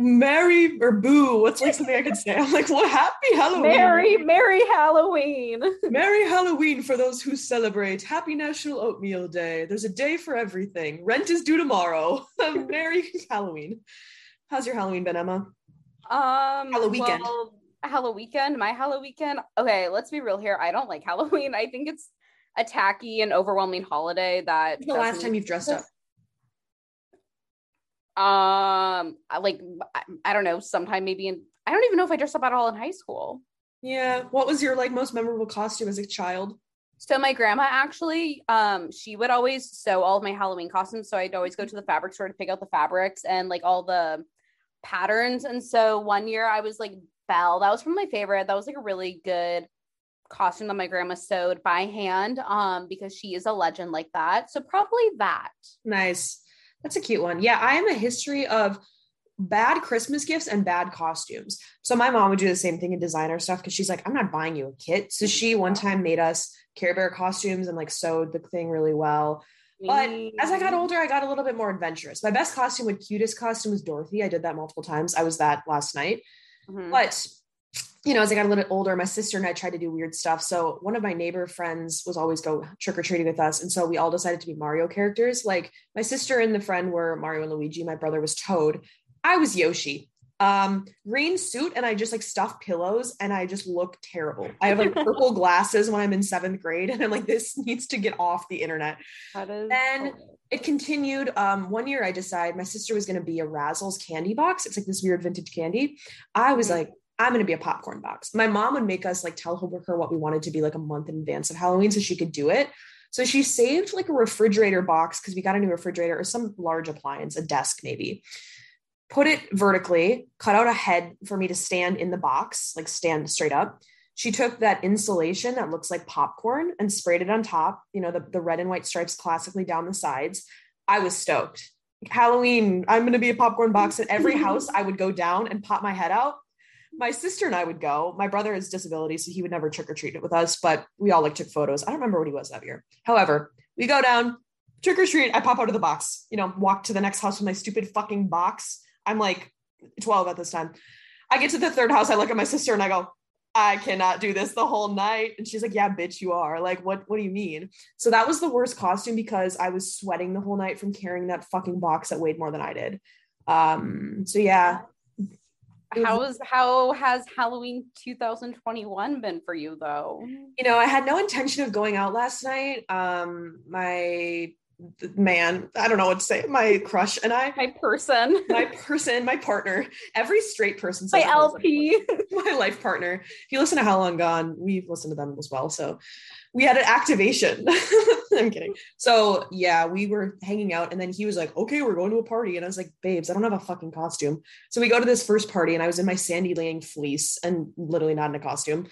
Merry or boo. What's like something I could say? I'm like, what? Happy Halloween. Merry, Merry Halloween. Merry Halloween for those who celebrate. Happy National Oatmeal Day. There's a day for everything. Rent is due tomorrow. Merry Halloween. How's your Halloween been, Emma? Um Halloween. Well, Halloween weekend. My Halloween. Okay, let's be real here. I don't like Halloween. I think it's a tacky and overwhelming holiday that The last time you've dressed up. Um, like I, I don't know, sometime maybe in I don't even know if I dressed up at all in high school. Yeah. What was your like most memorable costume as a child? So my grandma actually, um, she would always sew all of my Halloween costumes. So I'd always go to the fabric store to pick out the fabrics and like all the patterns. And so one year I was like Belle. That was from my favorite. That was like a really good costume that my grandma sewed by hand. Um, because she is a legend like that. So probably that. Nice. That's a cute one. Yeah, I am a history of bad Christmas gifts and bad costumes. So my mom would do the same thing in designer stuff because she's like, I'm not buying you a kit. So she one time made us Care Bear costumes and like sewed the thing really well. But as I got older, I got a little bit more adventurous. My best costume, with cutest costume, was Dorothy. I did that multiple times. I was that last night. Mhm. But you know, as I got a little bit older, my sister and I tried to do weird stuff. So one of my neighbor friends was always go trick or treating with us, and so we all decided to be Mario characters. Like my sister and the friend were Mario and Luigi. My brother was Toad. I was Yoshi. Um, green suit, and I just like stuffed pillows, and I just look terrible. I have like purple glasses when I'm in seventh grade, and I'm like, this needs to get off the internet then- it continued. Um, one year I decided my sister was going to be a Razzles candy box. It's like this weird vintage candy. I was Mhm. like, I'm going to be a popcorn box. My mom would make us like tell her what we wanted to be like a month in advance of Halloween so she could do it. So she saved like a refrigerator box because we got a new refrigerator or some large appliance, a desk maybe. Put it vertically, cut out a head for me to stand in the box, like stand straight up. She took that insulation that looks like popcorn and sprayed it on top, you know, the, the red and white stripes classically down the sides. I was stoked. Halloween, I'm going to be a popcorn box. At every house, I would go down and pop my head out. My sister and I would go. My brother has disability, so he would never trick or treat it with us, but we all like took photos. I don't remember what he was that year. However, we go down, trick or treat. I pop out of the box, you know, walk to the next house with my stupid fucking box. I'm like 12 at this time. I get to the third house. I look at my sister and I go, I cannot do this the whole night. And she's like, Yeah, bitch, you are. Like, what what do you mean? So that was the worst costume because I was sweating the whole night from carrying that fucking box that weighed more than I did. Um, so yeah. How is how has Halloween 2021 been for you though? you know, I had no intention of going out last night. Um, my man, I don't know what to say, my crush and I, My person, my person, my partner, every straight person my says that once LP. my life partner. If you listen to How Long Gone, we've listened to them as well. So we had an activation. I'm kidding. So yeah, we were hanging out, and then he was like, "Okay, we're going to a party," and I was like, "Babes, I don't have a fucking costume." So we go to this first party, and I was in my Sandy Liang fleece and literally not in a costume.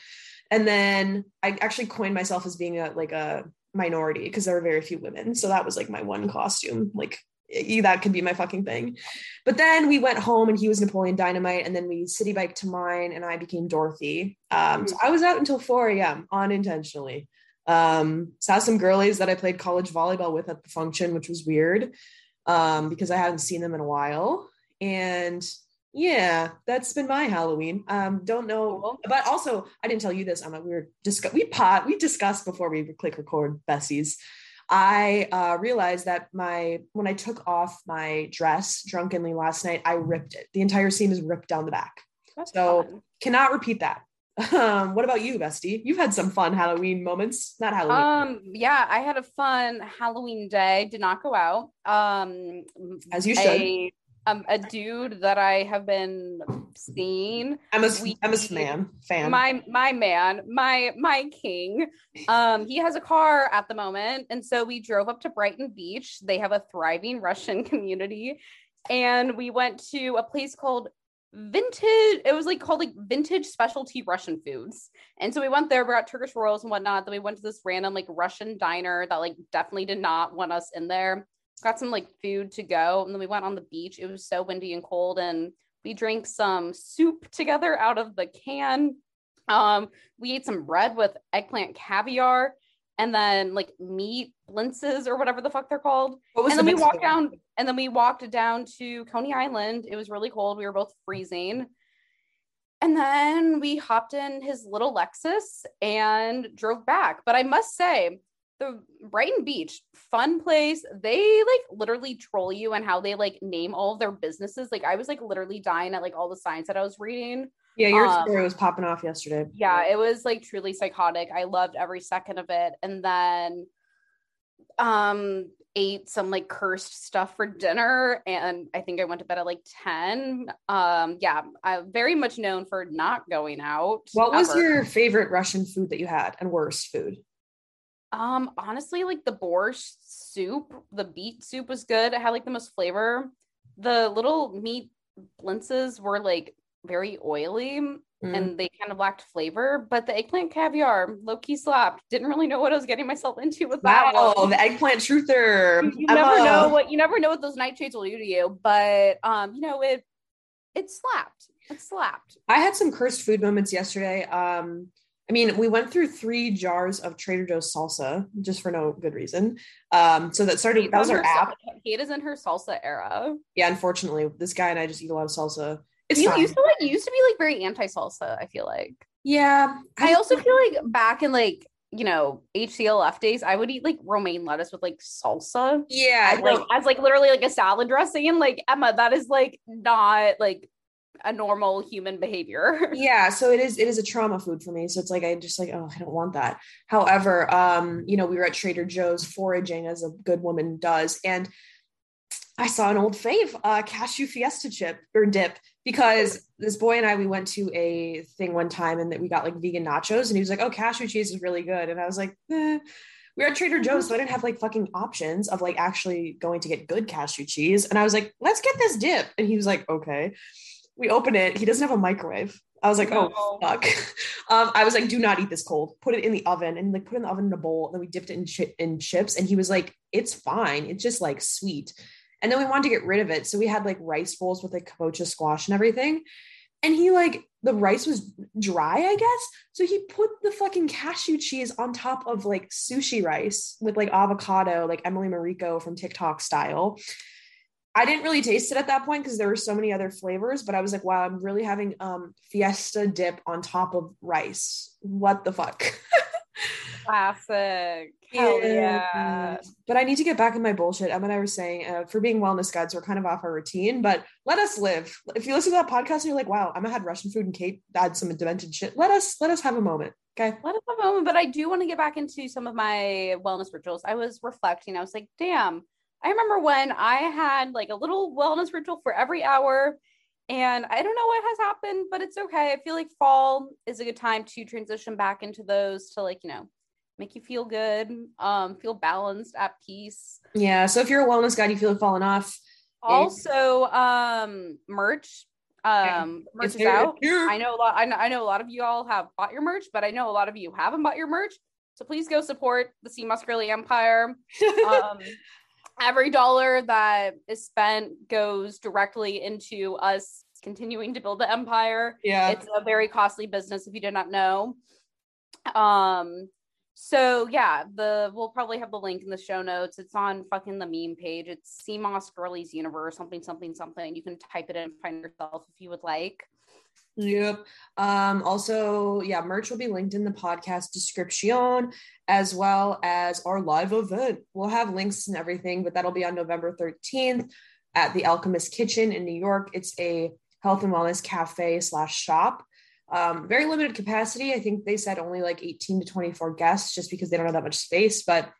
And then I actually coined myself as being a like a minority because there were very few women. So that was like my one costume. Like that could be my fucking thing. But then we went home and he was Napoleon Dynamite, and then we city biked to mine, and I became Dorothy. Um, so I was out until 4 a.m. unintentionally. Um, saw some girlies that I played college volleyball with at the function, which was weird um, because I hadn't seen them in a while. And Yeah, that's been my Halloween. Um, don't know, but also I didn't tell you this. Emma. we were discuss we pot we discussed before we click record Bessie's. I uh, realized that my when I took off my dress drunkenly last night, I ripped it. The entire seam is ripped down the back. That's So fun. cannot repeat that. Um, what about you, bestie? You've had some fun Halloween moments. Not Halloween. Um, yeah, I had a fun Halloween day. Did not go out. Um, As you should. a, um, a dude that I have been seeing Emma's we- a fan fan. my my man my my king um he has a car at the moment and so we drove up to brighton beach they have a thriving russian community and we went to a place called vintage it was like called like vintage specialty russian foods. And so we went there we got turkish rolls and whatnot then we went to this random like russian diner that like definitely did not want us in there. Got some like food to go and then we went on the beach. It was so windy and cold and we drank some soup together out of the can. Um we ate some bread with eggplant caviar and then like meat blintzes or whatever the fuck they're called. And the then we walked down and then we walked down to coney island. It was really cold. We were both freezing. And then we hopped in his little lexus and drove back. But i must say the brighton beach fun place. They like literally troll you and how they like name all of their businesses. Like i was like literally dying at like all the signs that i was reading Yeah, your um, story was popping off yesterday. yeah it was like truly psychotic. I loved every second of it. And then um ate some like cursed stuff for dinner and i think i went to bed at like 10 um yeah i'm very much known for not going out What was your favorite Russian food that you had and worst food? um honestly like the borscht soup the beet soup was good. It had like the most flavor. The little meat blintzes were like very oily Mm. and they kind of lacked flavor. But the eggplant caviar, low key slapped. Didn't really know what I was getting myself into with that. wow, one. the eggplant truther. You, you never know what you never know what those nightshades will do to you. But um, you know it it slapped. It slapped. I had some cursed food moments yesterday. Um, I mean, we went through three jars of Trader Joe's salsa just for no good reason. Um, so that started. That was our app. Kate is in her salsa era. Yeah, unfortunately, this guy and I just eat a lot of salsa. It's you used to like you used to be like very anti salsa. I feel like. yeah, I also feel like back in like you know HCLF days, I would eat like romaine lettuce with like salsa. yeah, as, like as like literally like a salad dressing. and Like Emma, that is like not like a normal human behavior. yeah so it is it is a trauma food for me so it's like i just like oh i don't want that however um you know we were at trader joe's foraging as a good woman does and i saw an old fave uh cashew fiesta chip or dip because this boy and i we went to a thing one time and that we got like vegan nachos and he was like oh cashew cheese is really good and i was like eh. we were at trader joe's so i didn't have like fucking options of like actually going to get good cashew cheese and i was like let's get this dip and he was like okay we open it. He doesn't have a microwave. I was like, No. oh fuck. Um, I was like, do not eat this cold. Put it in the oven and like put it in the oven in a bowl. And then we dipped it in, chi- in chips. And he was like, it's fine. It's just like sweet. And then we wanted to get rid of it. So we had like rice bowls with like kabocha squash and everything. And he like the rice was dry, I guess. So he put the fucking cashew cheese on top of like sushi rice with like avocado, like Emily Mariko from TikTok style. I didn't really taste it at that point because there were so many other flavors, but I was like, wow, I'm really having um fiesta dip on top of rice. What the fuck? Classic. Hell yeah. But I need to get back in my bullshit. Em and I were saying, uh, for being wellness guides, we're kind of off our routine, but let us live. If you listen to that podcast and you're like, wow, Emma had Russian food and Kate had some demented shit, let us let us have a moment. Okay. Let us have a moment, but I do want to get back into some of my wellness rituals. I was reflecting. I was like, damn, I remember when I had like a little wellness ritual for every hour. And I don't know what has happened, but it's okay. I feel like fall is a good time to transition back into those to like, you know, make you feel good, um, feel balanced, at peace. Yeah. So if you're a wellness guide, you feel like falling off. Also, um, merch. Um, merch is out. I know a lot. I know, I know a lot of you all have bought your merch, but I know a lot of you haven't bought your merch. So please go support the Sea Moss Girly Empire. Um, every dollar that is spent goes directly into us continuing to build the empire. yeah. It's a very costly business if you did not know. Um, So yeah, the we'll probably have the link in the show notes. It's on fucking the meme page. It's Sea Moss Girlies Universe, something, something, something. You can type it in and find yourself if you would like. Yep. Um, also, yeah, merch will be linked in the podcast description as well as our live event. We'll have links and everything, but that'll be on November 13th at the Alchemist Kitchen in New York. It's a health and wellness cafe slash shop um, very limited capacity. I think they said only like 18 to 24 guests just because they don't have that much space, but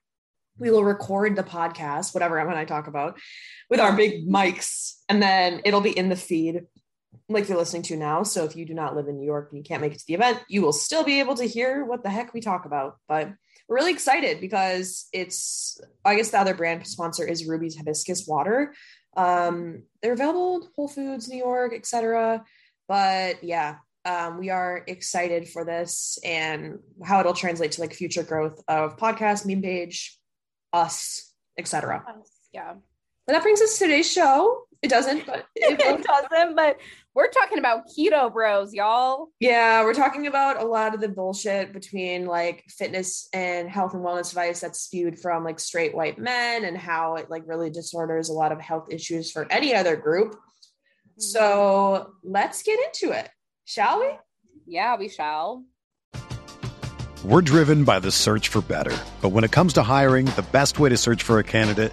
we will record the podcast, whatever Emma and I talk about, with our big mics, and then it'll be in the feed like you're listening to now. So if you do not live in New York and you can't make it to the event, you will still be able to hear what the heck we talk about. But we're really excited because it's, I guess the other brand sponsor is Ruby's Hibiscus Water. Um, they're available Whole Foods, New York, etc. But yeah, um, we are excited for this and how it'll translate to like future growth of podcast, meme page, us, etc. Yeah. And that brings us to today's show. It doesn't, but it, it doesn't. But we're talking about keto bros, y'all. Yeah, we're talking about a lot of the bullshit between like fitness and health and wellness advice that's spewed from like straight white men and how it like really disorders a lot of health issues for any other group. Mm-hmm. So let's get into it. Shall we? Yeah, we shall. We're driven by the search for better. But when it comes to hiring, the best way to search for a candidate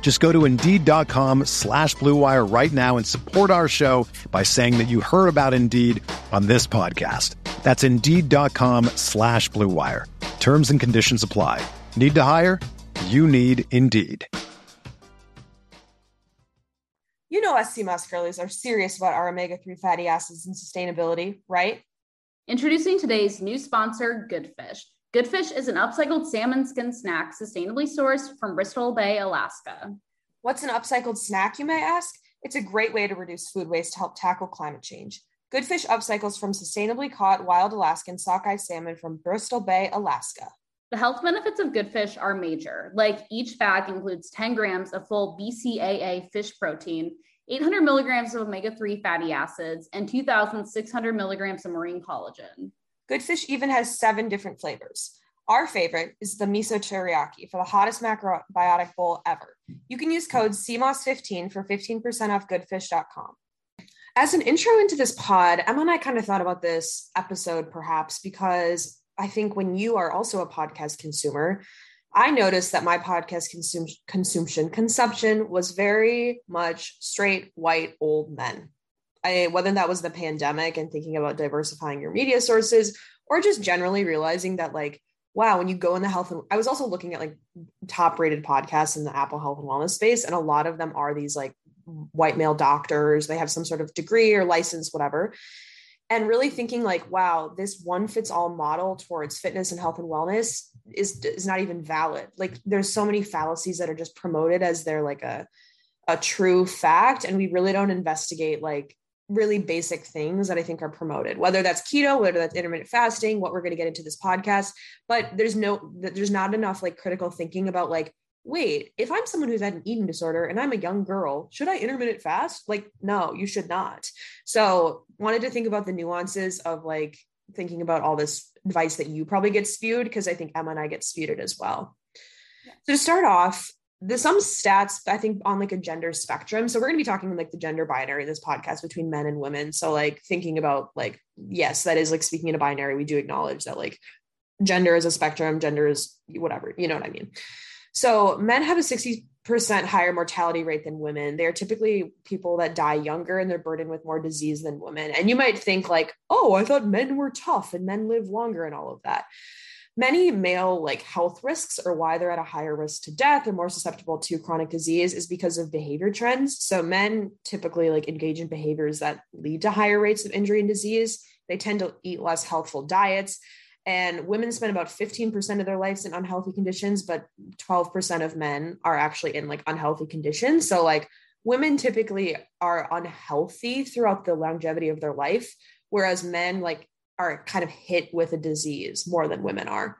Just go to Indeed.com slash BlueWire right now and support our show by saying that you heard about Indeed on this podcast. That's Indeed.com slash BlueWire. Terms and conditions apply. Need to hire? You need Indeed. You know us Sea Moss girlies are serious about our omega-3 fatty acids and sustainability, right? Introducing today's new sponsor, Goodfish. Goodfish is an upcycled salmon skin snack sustainably sourced from Bristol Bay, Alaska. What's an upcycled snack, you may ask? It's a great way to reduce food waste to help tackle climate change. Goodfish upcycles from sustainably caught wild Alaskan sockeye salmon from Bristol Bay, Alaska. The health benefits of Goodfish are major, like each bag includes 10 grams of full BCAA fish protein, 800 milligrams of omega 3 fatty acids, and 2,600 milligrams of marine collagen. Goodfish even has seven different flavors. Our favorite is the miso teriyaki for the hottest macrobiotic bowl ever. You can use code CMOS15 for 15% off goodfish.com. As an intro into this pod, Emma and I kind of thought about this episode perhaps because I think when you are also a podcast consumer, I noticed that my podcast consum- consumption consumption was very much straight white old men. I, whether that was the pandemic and thinking about diversifying your media sources or just generally realizing that like wow when you go in the health and i was also looking at like top rated podcasts in the apple health and wellness space and a lot of them are these like white male doctors. They have some sort of degree or license whatever. And really thinking like wow this one fits all model towards fitness and health and wellness is is not even valid. Like there's so many fallacies that are just promoted as they're like a a true fact and we really don't investigate like really basic things that I think are promoted, whether that's keto, whether that's intermittent fasting, what we're going to get into this podcast. But there's no, there's not enough like critical thinking about like, wait, if I'm someone who's had an eating disorder and I'm a young girl, should I intermittent fast? Like, no, you should not. So wanted to think about the nuances of like thinking about all this advice that you probably get spewed because I think Emma and I get spewed as well. Yeah. So to start off, there's some stats I think on like a gender spectrum. So we're going to be talking like the gender binary in this podcast between men and women. So like thinking about like yes, that is like speaking in a binary. We do acknowledge that like gender is a spectrum. Gender is whatever. You know what I mean. So men have a 60% higher mortality rate than women. They're typically people that die younger and they're burdened with more disease than women. And you might think like, oh, I thought men were tough and men live longer and all of that. Many male like health risks or why they're at a higher risk to death or more susceptible to chronic disease is because of behavior trends. So men typically like engage in behaviors that lead to higher rates of injury and disease. They tend to eat less healthful diets and women spend about 15% of their lives in unhealthy conditions but 12% of men are actually in like unhealthy conditions so like women typically are unhealthy throughout the longevity of their life whereas men like are kind of hit with a disease more than women are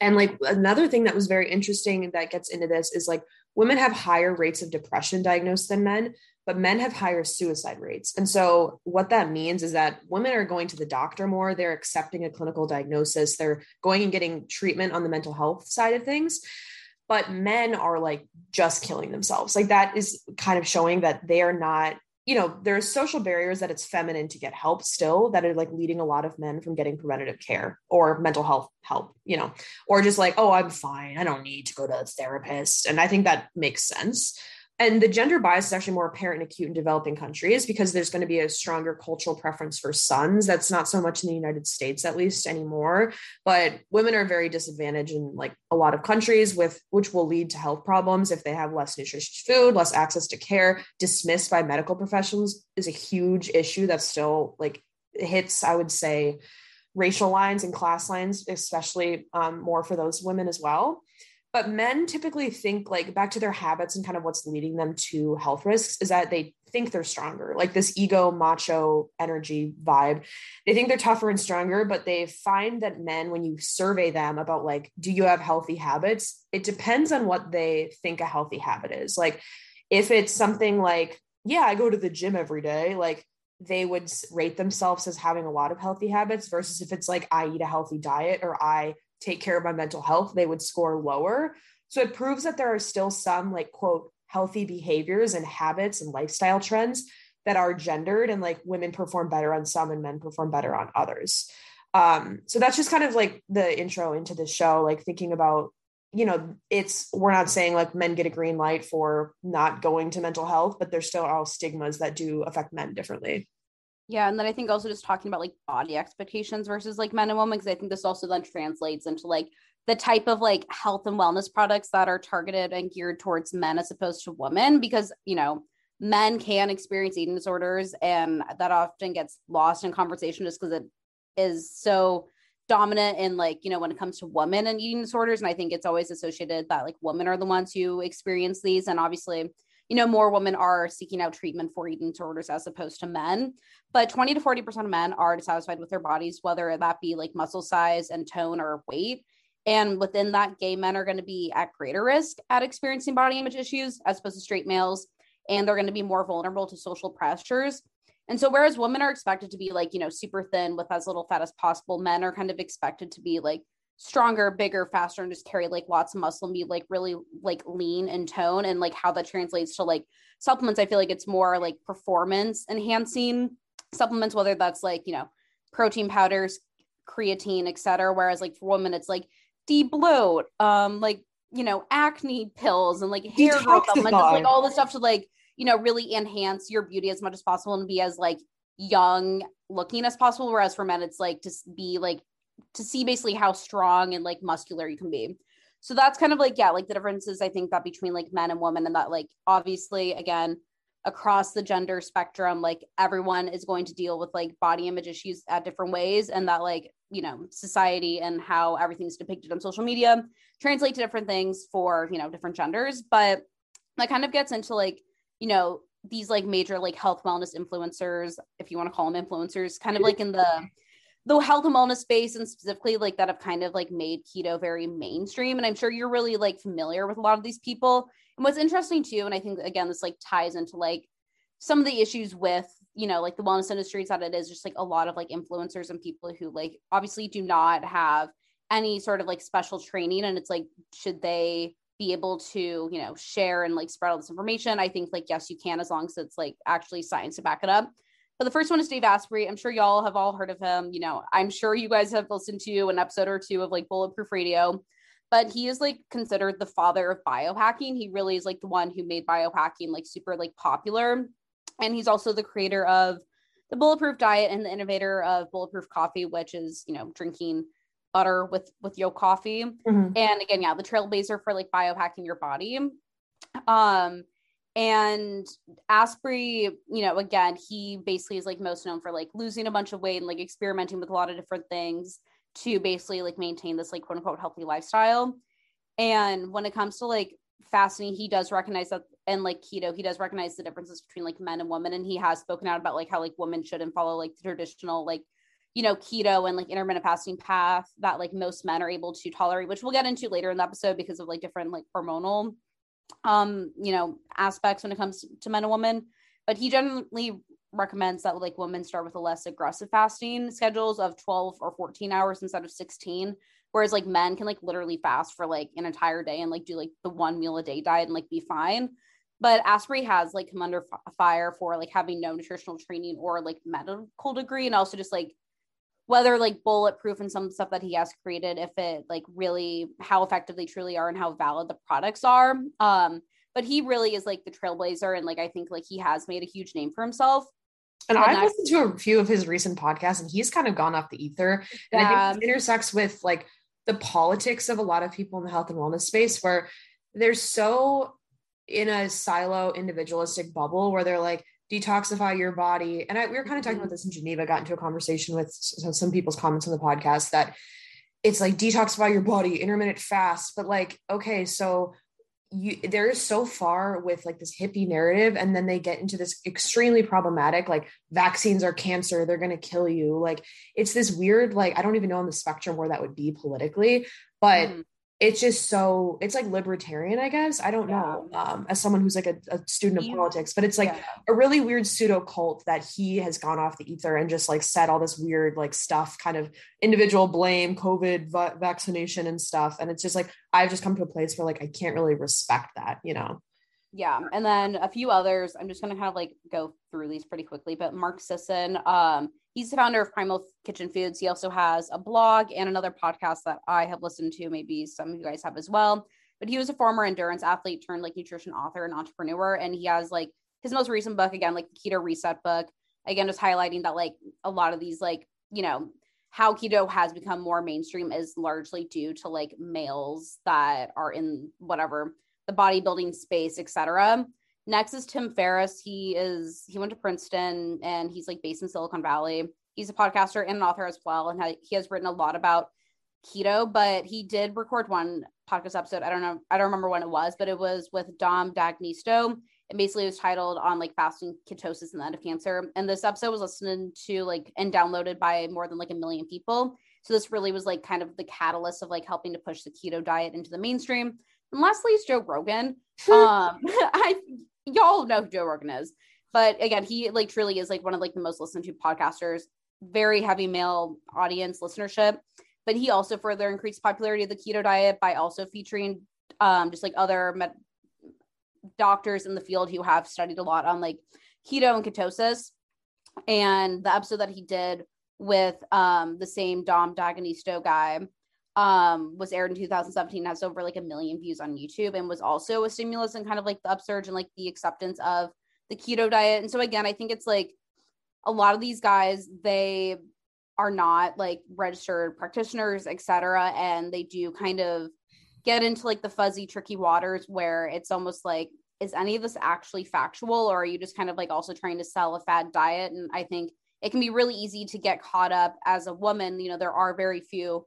and like another thing that was very interesting that gets into this is like women have higher rates of depression diagnosed than men but men have higher suicide rates. And so, what that means is that women are going to the doctor more, they're accepting a clinical diagnosis, they're going and getting treatment on the mental health side of things. But men are like just killing themselves. Like, that is kind of showing that they are not, you know, there are social barriers that it's feminine to get help still that are like leading a lot of men from getting preventative care or mental health help, you know, or just like, oh, I'm fine. I don't need to go to a therapist. And I think that makes sense and the gender bias is actually more apparent and acute in developing countries because there's going to be a stronger cultural preference for sons. That's not so much in the united states at least anymore. But women are very disadvantaged in like a lot of countries with which will lead to health problems if they have less nutritious food less access to care. Dismissed by medical professionals is a huge issue that still like hits i would say racial lines and class lines especially um, more for those women as well but men typically think like back to their habits and kind of what's leading them to health risks is that they think they're stronger, like this ego macho energy vibe. They think they're tougher and stronger, but they find that men, when you survey them about like, do you have healthy habits? It depends on what they think a healthy habit is. Like, if it's something like, yeah, I go to the gym every day, like they would rate themselves as having a lot of healthy habits versus if it's like, I eat a healthy diet or I take care of my mental health, they would score lower. So it proves that there are still some like quote healthy behaviors and habits and lifestyle trends that are gendered and like women perform better on some and men perform better on others. Um, so that's just kind of like the intro into the show, like thinking about, you know, it's we're not saying like men get a green light for not going to mental health, but there's still all stigmas that do affect men differently. Yeah, and then I think also just talking about like body expectations versus like men and women, because I think this also then translates into like the type of like health and wellness products that are targeted and geared towards men as opposed to women, because you know men can experience eating disorders, and that often gets lost in conversation just because it is so dominant in like you know when it comes to women and eating disorders, and I think it's always associated that like women are the ones who experience these, and obviously you know, more women are seeking out treatment for eating disorders as opposed to men. But 20 to 40% of men are dissatisfied with their bodies, whether that be like muscle size and tone or weight. And within that, gay men are going to be at greater risk at experiencing body image issues as opposed to straight males. And they're going to be more vulnerable to social pressures. And so, whereas women are expected to be like, you know, super thin with as little fat as possible, men are kind of expected to be like stronger, bigger, faster, and just carry like lots of muscle and be like really like lean in tone and like how that translates to like supplements. I feel like it's more like performance enhancing supplements, whether that's like, you know, protein powders, creatine, etc. Whereas like for women, it's like debloat, um, like you know, acne pills and like hair growth supplements, like all the stuff to like, you know, really enhance your beauty as much as possible and be as like young looking as possible. Whereas for men, it's like to be like to see basically how strong and like muscular you can be. So that's kind of like, yeah, like the differences I think that between like men and women, and that like obviously, again, across the gender spectrum, like everyone is going to deal with like body image issues at different ways, and that like, you know, society and how everything's depicted on social media translate to different things for, you know, different genders. But that kind of gets into like, you know, these like major like health wellness influencers, if you want to call them influencers, kind of like in the the health and wellness space and specifically like that have kind of like made keto very mainstream and i'm sure you're really like familiar with a lot of these people. And what's interesting too and i think again this like ties into like some of the issues with you know like the wellness industry is that it is just like a lot of like influencers and people who like obviously do not have any sort of like special training and it's like should they be able to you know share and like spread all this information? I think like yes you can as long as it's like actually science to back it up but the first one is Dave Asprey. I'm sure y'all have all heard of him. You know, I'm sure you guys have listened to an episode or two of like Bulletproof Radio. but he is like considered the father of biohacking. He really is like the one who made biohacking like super like popular. And he's also the creator of the bulletproof diet and the innovator of bulletproof coffee, which is, you know, drinking butter with with yo coffee. Mm-hmm. And again, yeah, the trailblazer for like biohacking your body. Um and Asprey, you know, again, he basically is like most known for like losing a bunch of weight and like experimenting with a lot of different things to basically like maintain this like quote unquote healthy lifestyle. And when it comes to like fasting, he does recognize that and like keto, he does recognize the differences between like men and women. And he has spoken out about like how like women shouldn't follow like the traditional like you know keto and like intermittent fasting path that like most men are able to tolerate, which we'll get into later in the episode because of like different like hormonal um you know aspects when it comes to men and women. But he generally recommends that like women start with a less aggressive fasting schedules of 12 or 14 hours instead of 16 whereas like men can like literally fast for like an entire day and like do like the one meal a day diet and like be fine but asprey has like come under f- fire for like having no nutritional training or like medical degree and also just like whether like bulletproof and some stuff that he has created if it like really how effective they truly are and how valid the products are um but he really is like the trailblazer and like i think like he has made a huge name for himself and I've listened to a few of his recent podcasts, and he's kind of gone off the ether. And yeah. I think it intersects with like the politics of a lot of people in the health and wellness space, where they're so in a silo individualistic bubble where they're like, detoxify your body. And I, we were kind of talking about mm-hmm. this in Geneva, got into a conversation with some, people's comments on the podcast that it's like detoxify your body, intermittent fast. But like, okay, so you they're so far with like this hippie narrative and then they get into this extremely problematic like vaccines are cancer they're going to kill you like it's this weird like i don't even know on the spectrum where that would be politically but mm it's just so it's like libertarian i guess i don't yeah. know um, as someone who's like a, a student of politics but it's like yeah. a really weird pseudo cult that he has gone off the ether and just like said all this weird like stuff kind of individual blame covid va- vaccination and stuff and it's just like i've just come to a place where like i can't really respect that you know yeah and then a few others i'm just going to kind of like go through these pretty quickly but mark sisson um he's the founder of primal kitchen foods. He also has a blog and another podcast that i have listened to maybe some of you guys have as well. But he was a former endurance athlete turned like nutrition author and entrepreneur and he has like his most recent book again like the keto reset book again just highlighting that like a lot of these like you know how keto has become more mainstream is largely due to like males that are in whatever the bodybuilding space, etc. Next is Tim Ferriss. He is he went to Princeton and he's like based in Silicon Valley. He's a podcaster and an author as well, and he has written a lot about keto. But he did record one podcast episode. I don't know, I don't remember when it was, but it was with Dom D'Agostino. And basically, it was titled on like fasting ketosis and the end of cancer. And this episode was listened to like and downloaded by more than like a million people. So this really was like kind of the catalyst of like helping to push the keto diet into the mainstream. And lastly is Joe Rogan. um, I y'all know who Joe Rogan is, but again, he like truly is like one of like the most listened to podcasters. Very heavy male audience listenership, but he also further increased popularity of the keto diet by also featuring um, just like other med- doctors in the field who have studied a lot on like keto and ketosis. And the episode that he did with um, the same Dom D'Agostino guy um, was aired in 2017, has over like a million views on YouTube, and was also a stimulus and kind of like the upsurge and like the acceptance of the keto diet. And so again, I think it's like a lot of these guys, they are not like registered practitioners, etc., and they do kind of get into like the fuzzy, tricky waters where it's almost like, is any of this actually factual, or are you just kind of like also trying to sell a fad diet? And I think it can be really easy to get caught up as a woman. You know, there are very few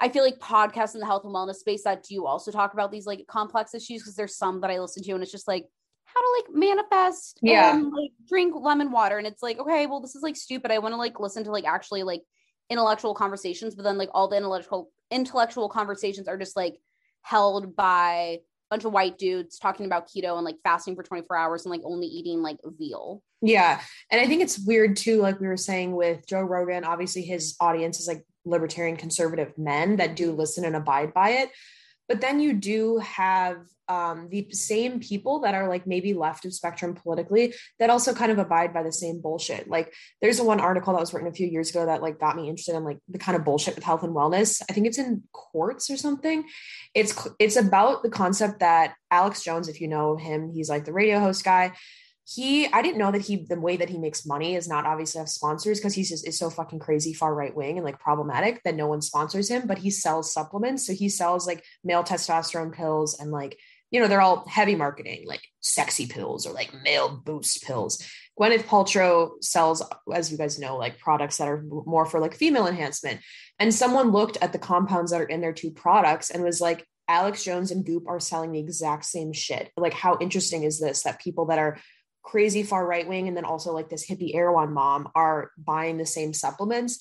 I feel like podcasts in the health and wellness space that do also talk about these like complex issues because there's some that I listen to and it's just like how to like manifest yeah. and, like drink lemon water. And it's like okay well this is like stupid. I want to like listen to like actually like intellectual conversations but then like all the intellectual intellectual conversations are just like held by a bunch of white dudes talking about keto and like fasting for 24 hours and like only eating like veal. Yeah. And I think it's weird too like we were saying with Joe Rogan obviously his audience is like libertarian conservative men that do listen and abide by it but then you do have um, the same people that are like maybe left of spectrum politically that also kind of abide by the same bullshit. Like there's a one article that was written a few years ago that like got me interested in like the kind of bullshit with health and wellness. I think it's in Quartz or something. It's it's about the concept that Alex Jones, if you know him, he's like the radio host guy he i didn't know that he the way that he makes money is not obviously have sponsors because he's just is so fucking crazy far right wing and like problematic that no one sponsors him but he sells supplements. So he sells like male testosterone pills and like you know they're all heavy marketing like sexy pills or like male boost pills. Gwyneth paltrow sells as you guys know like products that are more for like female enhancement. And someone looked at the compounds that are in their two products and was like alex jones and goop are selling the exact same shit. Like how interesting is this that people that are crazy far right wing and then also like this hippie Erewhon mom are buying the same supplements.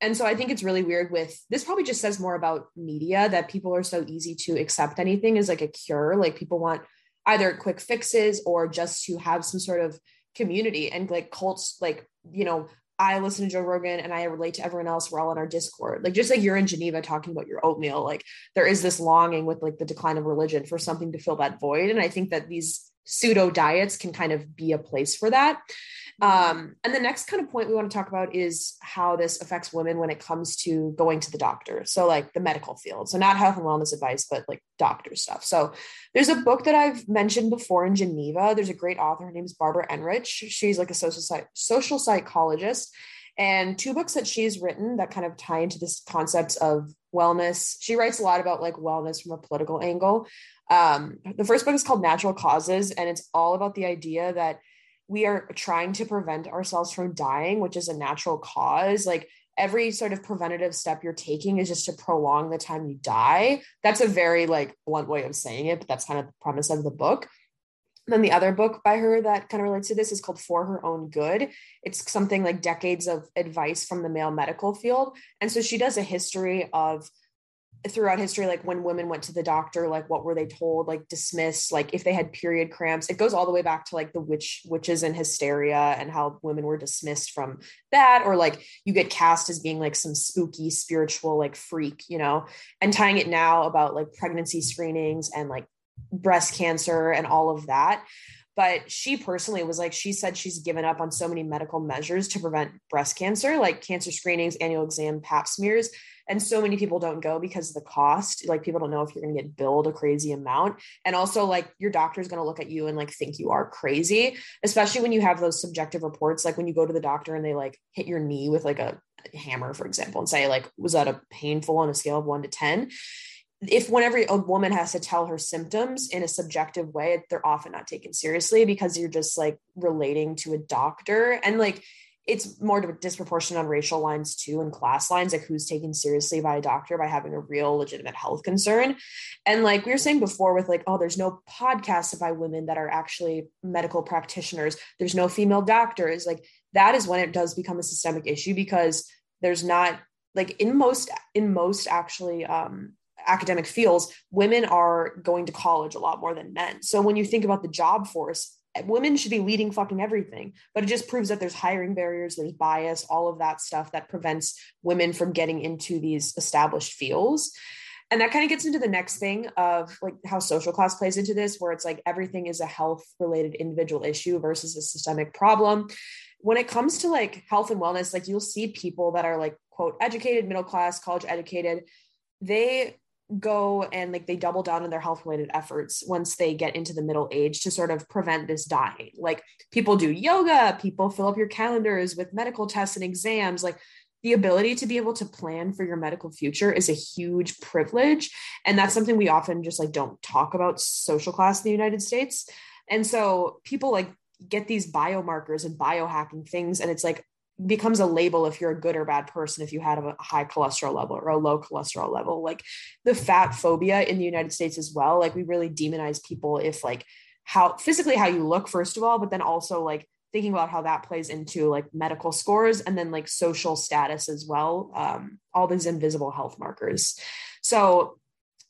And so I think it's really weird with this probably just says more about media that people are so easy to accept anything as like a cure. Like people want either quick fixes or just to have some sort of community and like cults like you know I listen to Joe Rogan and I relate to everyone else. We're all in our Discord. Like just like you're in Geneva talking about your oatmeal, like there is this longing with like the decline of religion for something to fill that void. And I think that these pseudo diets can kind of be a place for that. Um, and the next kind of point we want to talk about is how this affects women when it comes to going to the doctor. So, like the medical field. So, not health and wellness advice, but like doctor stuff. So, there's a book that I've mentioned before in Geneva. There's a great author. Her name is Barbara Ehrenreich. She's like a social, social psychologist. And two books that she's written that kind of tie into this concept of wellness. She writes a lot about like wellness from a political angle. Um, the first book is called Natural Causes, and it's all about the idea that we are trying to prevent ourselves from dying, which is a natural cause. Like every sort of preventative step you're taking is just to prolong the time you die. That's a very like blunt way of saying it, but that's kind of the premise of the book. then the other book by her that kind of relates to this is called For Her Own Good. It's something like decades of advice from the male medical field. And so she does a history of throughout history like when women went to the doctor like what were they told like dismissed like if they had period cramps? It goes all the way back to like the witch witches and hysteria and how women were dismissed from that or like you get cast as being like some spooky spiritual like freak you know? And tying it now about like pregnancy screenings and like breast cancer and all of that. But she personally was like she said she's given up on so many medical measures to prevent breast cancer like cancer screenings annual exam pap smears and so many people don't go because of the cost. Like people don't know if you're going to get billed a crazy amount. And also like your doctor is going to look at you and like think you are crazy especially when you have those subjective reports. Like when you go to the doctor and they like hit your knee with like a hammer for example and say like was that a painful on a scale of 1 to 10 if whenever a woman has to tell her symptoms in a subjective way they're often not taken seriously because you're just like relating to a doctor. And like it's more disproportionate on racial lines too and class lines like who's taken seriously by a doctor by having a real legitimate health concern. And like we were saying before with like oh there's no podcasts by women that are actually medical practitioners. There's no female doctors. Like that is when it does become a systemic issue because there's not like in most in most actually um academic fields women are going to college a lot more than men. So when you think about the job force women should be leading fucking everything but it just proves that there's hiring barriers there's bias all of that stuff that prevents women from getting into these established fields. And that kind of gets into the next thing of like how social class plays into this where it's like everything is a health related individual issue versus a systemic problem. When it comes to like health and wellness like you'll see people that are like quote educated middle class college educated. They go and like they double down on their health related efforts once they get into the middle age to sort of prevent this dying. Like people do yoga, people fill up your calendars with medical tests and exams. Like the ability to be able to plan for your medical future is a huge privilege. And that's something we often just like don't talk about social class in the United States. And so people like get these biomarkers and biohacking things. And it's like, becomes a label if you're a good or bad person if you had a high cholesterol level or a low cholesterol level. Like the fat phobia in the united states as well like we really demonize people if like how physically how you look first of all but then also like thinking about how that plays into like medical scores and then like social status as well um, all these invisible health markers. So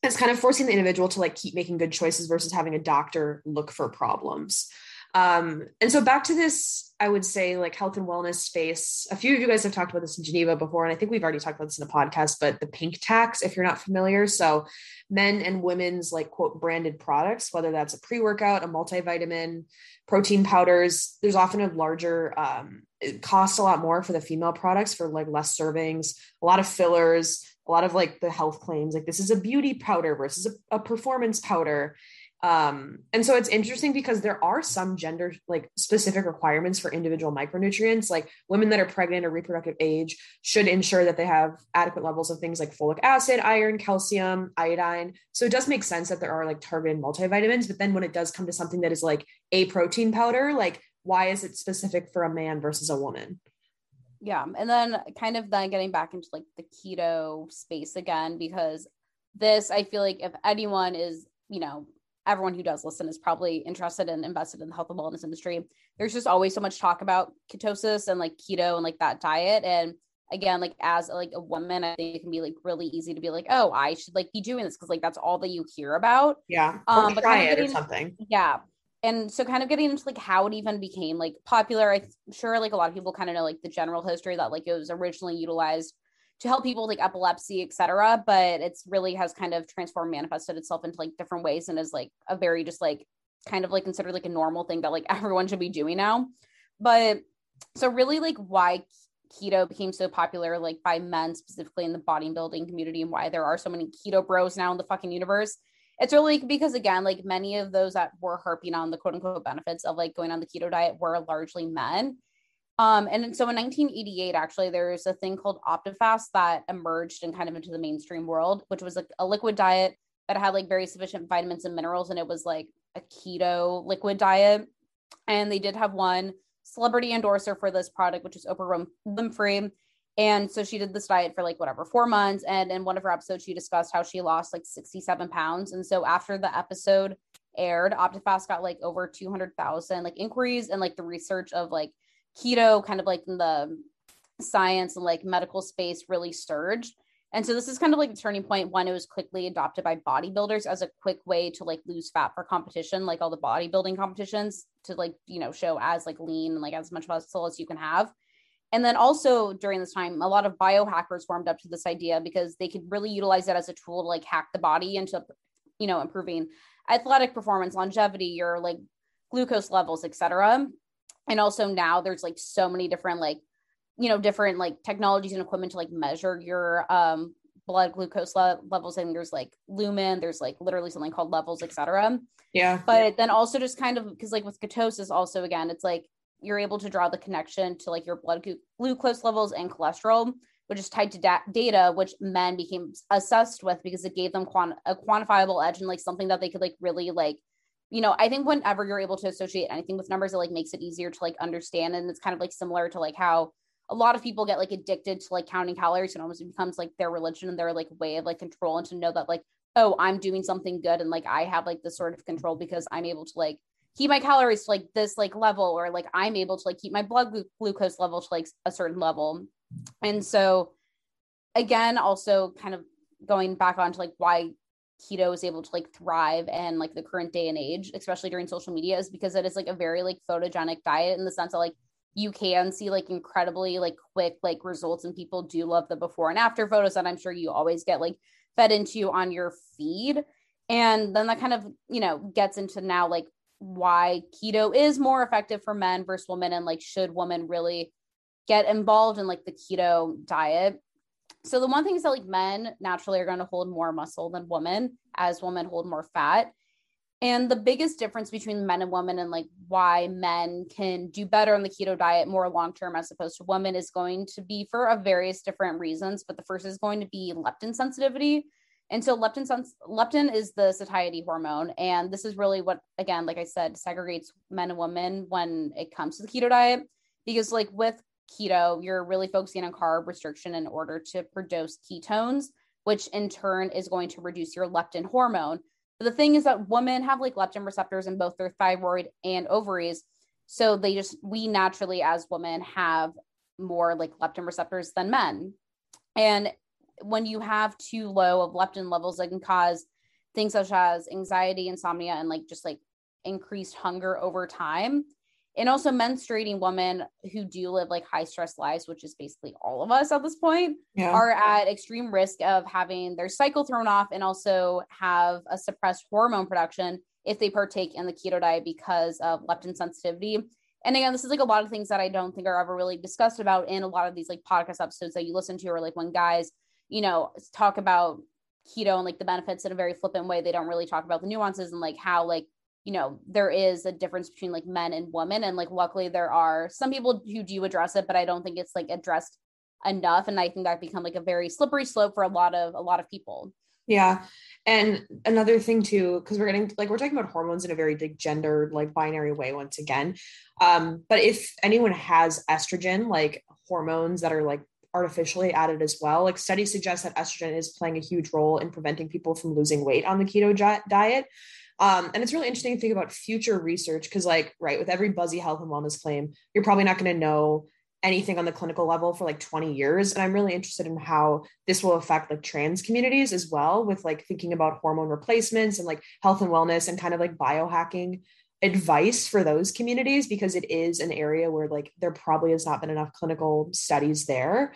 it's kind of forcing the individual to like keep making good choices versus having a doctor look for problems Um, and so back to this, I would say like health and wellness space. A few of you guys have talked about this in Geneva before, and I think we've already talked about this in a podcast, but the pink tax, if you're not familiar. So men and women's like quote branded products, whether that's a pre-workout, a multivitamin, protein powders, there's often a larger um, it costs a lot more for the female products for like less servings, a lot of fillers, a lot of like the health claims, like this is a beauty powder versus a, a performance powder um and so it's interesting because there are some gender like specific requirements for individual micronutrients. Like women that are pregnant or reproductive age should ensure that they have adequate levels of things like folic acid iron calcium iodine. So it does make sense that there are like targeted multivitamins but then when it does come to something that is like a protein powder like why is it specific for a man versus a woman? Yeah and then kind of then getting back into like the keto space again because this i feel like if anyone is you know everyone who does listen is probably interested and invested in the health and wellness industry. There's just always so much talk about ketosis and like keto and like that diet. And again, like as like a woman, I think it can be like really easy to be like, oh, I should like be doing this because like that's all that you hear about. Yeah. Um, but try it getting, or something. Yeah. And so kind of getting into like how it even became like popular. I'm sure like a lot of people kind of know like the general history that like it was originally utilized to help people with like epilepsy, etc. But it's really has kind of transformed, manifested itself into like different ways and is like a very just like kind of like considered like a normal thing that like everyone should be doing now. But so really like why keto became so popular like by men specifically in the bodybuilding community and why there are so many keto bros now in the fucking universe it's really because again like many of those that were harping on the quote unquote benefits of like going on the keto diet were largely men um, and so in 1988, actually, there's a thing called Optifast that emerged and kind of into the mainstream world, which was like a liquid diet that had like very sufficient vitamins and minerals, and it was like a keto liquid diet. And they did have one celebrity endorser for this product, which is Oprah Winfrey. And so she did this diet for like whatever, four months. And in one of her episodes, she discussed how she lost like 67 pounds. And so after the episode aired, Optifast got like over 200,000 like inquiries and like the research of like keto kind of like in the science and like medical space really surged. And so this is kind of like the turning point. When it was quickly adopted by bodybuilders as a quick way to like lose fat for competition like all the bodybuilding competitions to like you know show as like lean and like as much muscle as you can have. And then also during this time a lot of biohackers warmed up to this idea because they could really utilize it as a tool to like hack the body into you know improving athletic performance longevity your like glucose levels etc and also now there's like so many different like you know different like technologies and equipment to like measure your um blood glucose le- levels. And there's like lumen there's like literally something called levels etc yeah. But then also just kind of because like with ketosis also again it's like you're able to draw the connection to like your blood glucose levels and cholesterol which is tied to da- data which men became obsessed with because it gave them quant- a quantifiable edge and like something that they could like really like you know, I think whenever you're able to associate anything with numbers, it like makes it easier to like understand. And it's kind of like similar to like how a lot of people get like addicted to like counting calories and almost becomes like their religion and their like way of like control and to know that like, oh, I'm doing something good and like I have like this sort of control because I'm able to like keep my calories to like this like level or like I'm able to like keep my blood glu- glucose level to like a certain level. And so again, also kind of going back on to like why keto is able to like thrive and like the current day and age, especially during social media, is because it is like a very like photogenic diet in the sense that like you can see like incredibly like quick like results and people do love the before and after photos that I'm sure you always get like fed into on your feed. And then that kind of, you know, gets into now like why keto is more effective for men versus women and like should women really get involved in like the keto diet so the one thing is that like men naturally are going to hold more muscle than women as women hold more fat. And the biggest difference between men and women and like why men can do better on the keto diet more long term as opposed to women is going to be for a various different reasons. But the first is going to be leptin sensitivity. And so leptin sens- leptin is the satiety hormone. And this is really what, again, like I said, segregates men and women when it comes to the keto diet. Because like with keto, you're really focusing on carb restriction in order to produce ketones, which in turn is going to reduce your leptin hormone. But the thing is that women have like leptin receptors in both their thyroid and ovaries. So they just, we naturally as women have more like leptin receptors than men. And when you have too low of leptin levels, it can cause things such as anxiety, insomnia, and like just like increased hunger over time and also menstruating women who do live like high stress lives which is basically all of us at this point yeah. are at extreme risk of having their cycle thrown off and also have a suppressed hormone production if they partake in the keto diet because of leptin sensitivity and again this is like a lot of things that i don't think are ever really discussed about in a lot of these like podcast episodes that you listen to or like when guys you know talk about keto and like the benefits in a very flippant way they don't really talk about the nuances and like how like you know there is a difference between like men and women and like luckily there are some people who do address it but i don't think it's like addressed enough and i think that become like a very slippery slope for a lot of a lot of people. Yeah and another thing too because we're getting like we're talking about hormones in a very like gendered like binary way once again um but if anyone has estrogen like hormones that are like artificially added as well like studies suggest that estrogen is playing a huge role in preventing people from losing weight on the keto diet um, and it's really interesting to think about future research because, like, right, with every buzzy health and wellness claim, you're probably not going to know anything on the clinical level for like 20 years. And I'm really interested in how this will affect like trans communities as well, with like thinking about hormone replacements and like health and wellness and kind of like biohacking advice for those communities because it is an area where like there probably has not been enough clinical studies there.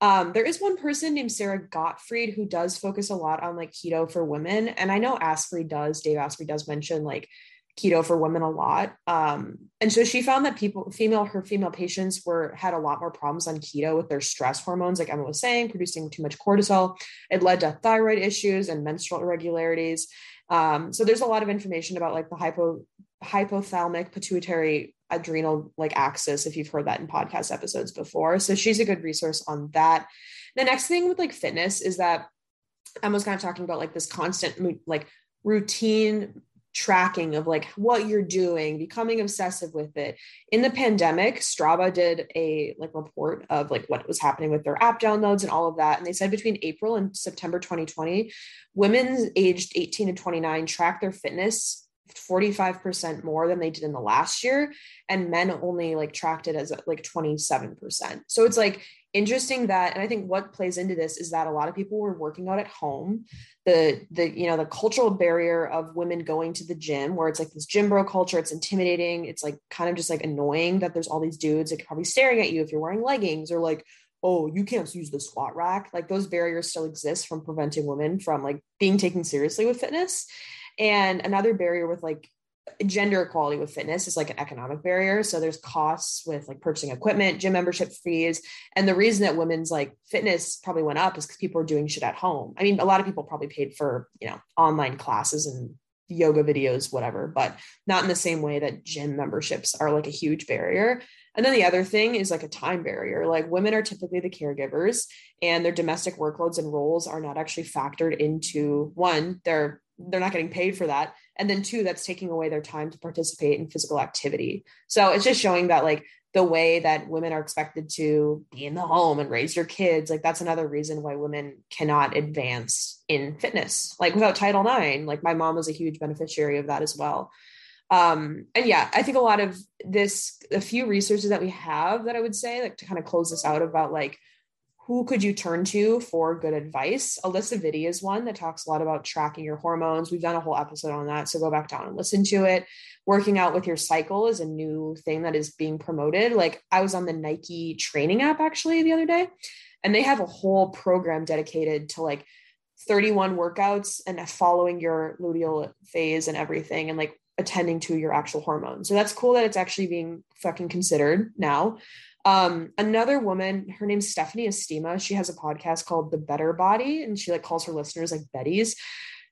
Um, there is one person named Sara Gottfried who does focus a lot on like keto for women. And I know Asprey does, Dave Asprey does mention like keto for women a lot. Um, and so she found that people, female, her female patients were had a lot more problems on keto with their stress hormones, like Emma was saying, producing too much cortisol. It led to thyroid issues and menstrual irregularities. Um, so there's a lot of information about like the hypo hypothalamic pituitary adrenal like axis if you've heard that in podcast episodes before. So she's a good resource on that. The next thing with like fitness is that emma's kind of talking about like this constant like routine tracking of like what you're doing becoming obsessive with it. In the pandemic strava did a like report of like what was happening with their app downloads and all of that. And they said between april and september 2020 women aged 18 to 29 tracked their fitness 45% more than they did in the last year and men only like tracked it as like 27% so it's like interesting that and i think what plays into this is that a lot of people were working out at home. The the you know the cultural barrier of women going to the gym where it's like this gym bro culture it's intimidating it's like kind of just like annoying that there's all these dudes like probably staring at you if you're wearing leggings or like oh you can't use the squat rack. Like those barriers still exist from preventing women from like being taken seriously with fitness and another barrier with like gender equality with fitness is like an economic barrier. So there's costs with like purchasing equipment, gym membership fees. And the reason that women's like fitness probably went up is because people are doing shit at home. I mean, a lot of people probably paid for, you know, online classes and yoga videos, whatever, but not in the same way that gym memberships are like a huge barrier. And then the other thing is like a time barrier. Like women are typically the caregivers and their domestic workloads and roles are not actually factored into one, their they're not getting paid for that. And then two that's taking away their time to participate in physical activity. So it's just showing that like the way that women are expected to be in the home and raise your kids like that's another reason why women cannot advance in fitness like without title ix like my mom was a huge beneficiary of that as well. Um and yeah i think a lot of this a few resources that we have that i would say like to kind of close this out about like who could you turn to for good advice? Alisa Vitti is one that talks a lot about tracking your hormones. We've done a whole episode on that. So go back down and listen to it. Working out with your cycle is a new thing that is being promoted. Like I was on the Nike training app actually the other day, and they have a whole program dedicated to like 31 workouts and following your luteal phase and everything and like attending to your actual hormones. So that's cool that it's actually being fucking considered now. Um, another woman, her name's Stephanie Estima. She has a podcast called The Better Body, and she like calls her listeners like Betties.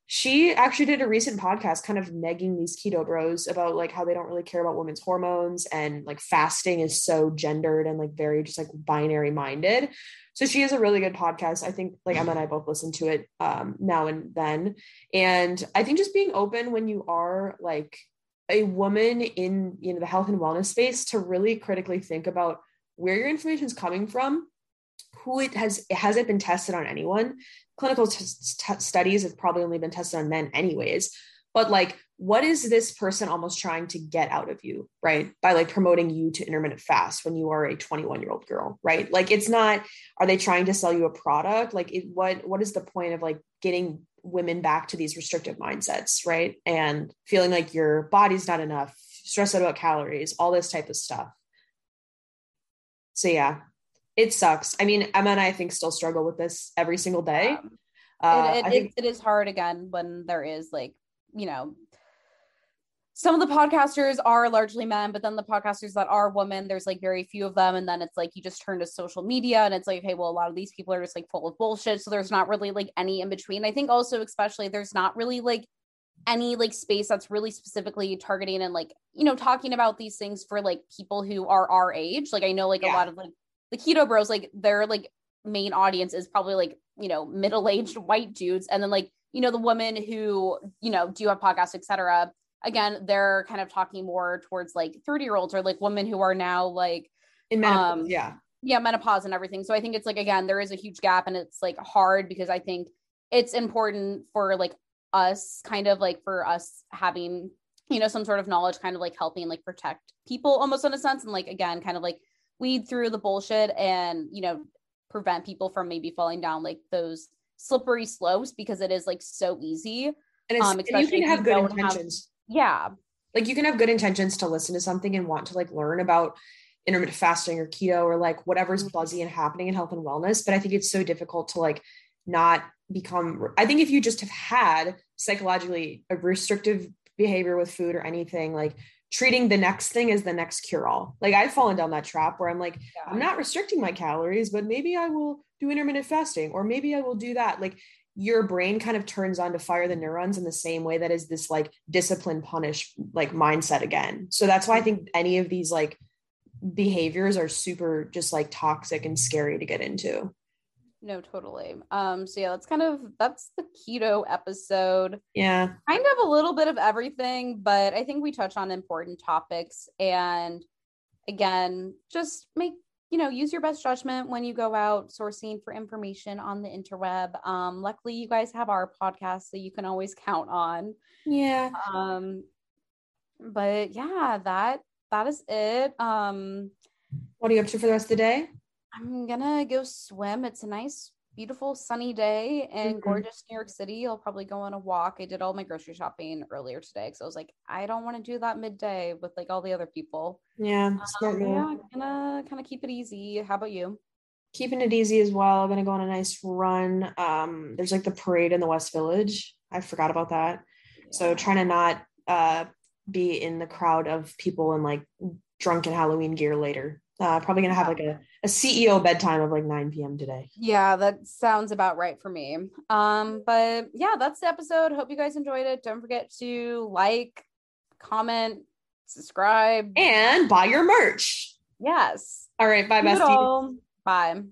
She actually did a recent podcast kind of negging these keto bros about like how they don't really care about women's hormones and like fasting is so gendered and like very just like binary minded. So she has a really good podcast. I think like Emma and I both listen to it um, now and then. And I think just being open when you are like a woman in you know the health and wellness space to really critically think about where your information is coming from, who it has it has it been tested on anyone? Clinical t- t- studies have probably only been tested on men, anyways. But like, what is this person almost trying to get out of you, right? By like promoting you to intermittent fast when you are a 21 year old girl, right? Like, it's not. Are they trying to sell you a product? Like, it, what what is the point of like getting women back to these restrictive mindsets, right? And feeling like your body's not enough, stress out about calories, all this type of stuff. So yeah, it sucks. I mean, Emma and I, I think still struggle with this every single day. Um, uh, it, it, think- it is hard again when there is like, you know, some of the podcasters are largely men, but then the podcasters that are women, there's like very few of them. And then it's like you just turn to social media and it's like, hey, well, a lot of these people are just like full of bullshit. So there's not really like any in between. I think also, especially, there's not really like any like space that's really specifically targeting and like, you know, talking about these things for like people who are our age. Like, I know like yeah. a lot of like the keto bros, like their like main audience is probably like, you know, middle aged white dudes. And then like, you know, the women who, you know, do have podcasts, etc again, they're kind of talking more towards like 30 year olds or like women who are now like in menopause, um, yeah. Yeah, menopause and everything. So I think it's like again, there is a huge gap and it's like hard because I think it's important for like us kind of like for us having you know some sort of knowledge kind of like helping like protect people almost in a sense. And like again kind of like weed through the bullshit and you know prevent people from maybe falling down like those slippery slopes because it is like so easy. And, um, and you can have good intentions. Yeah. Like you can have good intentions to listen to something and want to like learn about intermittent fasting or keto or like whatever's mm-hmm. buzzy and happening in health and wellness. But i think it's so difficult to like not become i think if you just have had psychologically a restrictive behavior with food or anything like treating the next thing as the next cure all like i've fallen down that trap where i'm like yeah. i'm not restricting my calories but maybe i will do intermittent fasting or maybe i will do that. Like your brain kind of turns on to fire the neurons in the same way that is this like discipline punish like mindset again. So that's why i think any of these like behaviors are super just like toxic and scary to get into no totally um so yeah that's kind of that's the keto episode yeah kind of a little bit of everything but i think we touch on important topics and again just make you know, use your best judgment when you go out sourcing for information on the interweb. Um, luckily, you guys have our podcast, so you can always count on. Yeah. Um, but yeah, that that is it. Um, what are you up to for the rest of the day? I'm gonna go swim. It's a nice beautiful sunny day in mm-hmm. gorgeous New York City. I'll probably go on a walk. I did all my grocery shopping earlier today because I was like, I don't want to do that midday with like all the other people. Yeah, um, yeah, I'm gonna kind of keep it easy. How about you? Keeping it easy as well. I'm gonna go on a nice run. Um, there's like the parade in the West Village. I forgot about that. Yeah. So trying to not uh be in the crowd of people in like drunken Halloween gear later. Uh, probably gonna have like a, a CEO bedtime of like 9 p.m. today. Yeah, that sounds about right for me. Um, but yeah, that's the episode. Hope you guys enjoyed it. Don't forget to like, comment, subscribe, and buy your merch. Yes. All right. Bye, bestie. Bye.